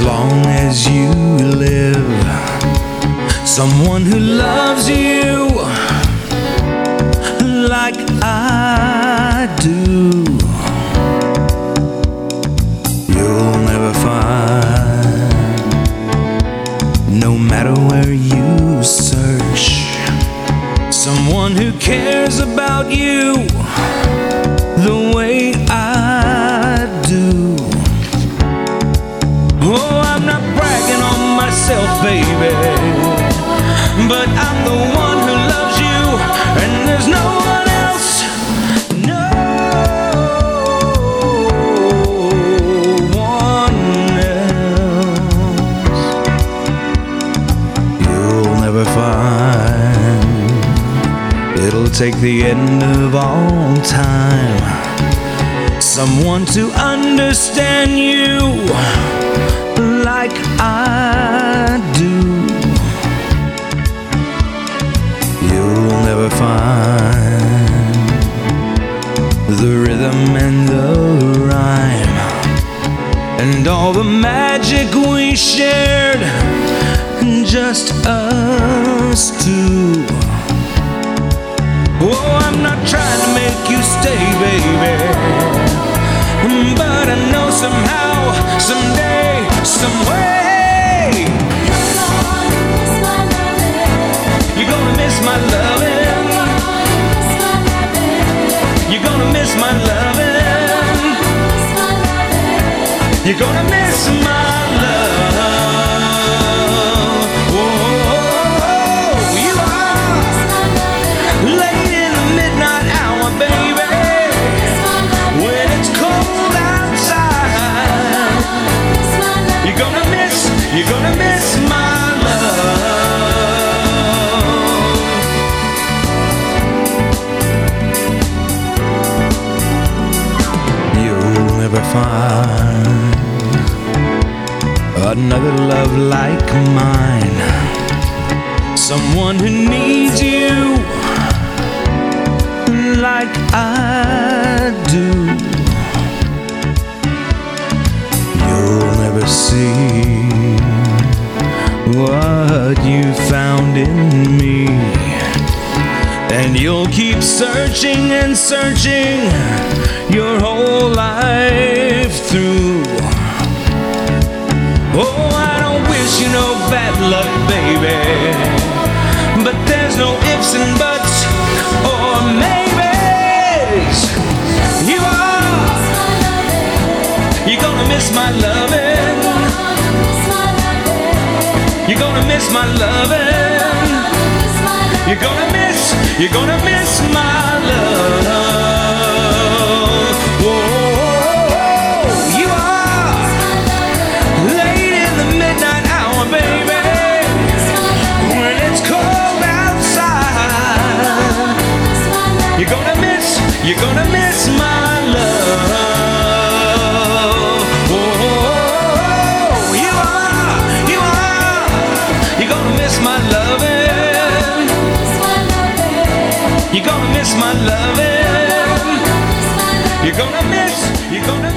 as long as you live. Someone who loves you like I do. You'll never find, no matter where you search, someone who cares about you the way baby. But I'm the one who loves you, and there's no one else. No one else. You'll never find. It'll take the end of all time. Someone to understand you like I find the rhythm and the rhyme and all the magic we shared, and just us two. Oh, I'm not trying You're gonna miss my love. You are late in the midnight hour, baby. When it's cold outside, you're gonna miss, you're gonna miss my love. You'll never find another love like mine. Someone who needs you like I do. You'll never see what you found in me. And you'll keep searching and searching your whole life Oh, I don't wish you no bad luck, baby. But there's no ifs and buts or maybes. You are, you're gonna miss my loving. You're gonna miss my loving. You're gonna miss, you're gonna miss my love. You're gonna miss my love. Whoa, you are, you are, you're gonna miss my loving. You're gonna miss my loving. You're gonna miss, you're gonna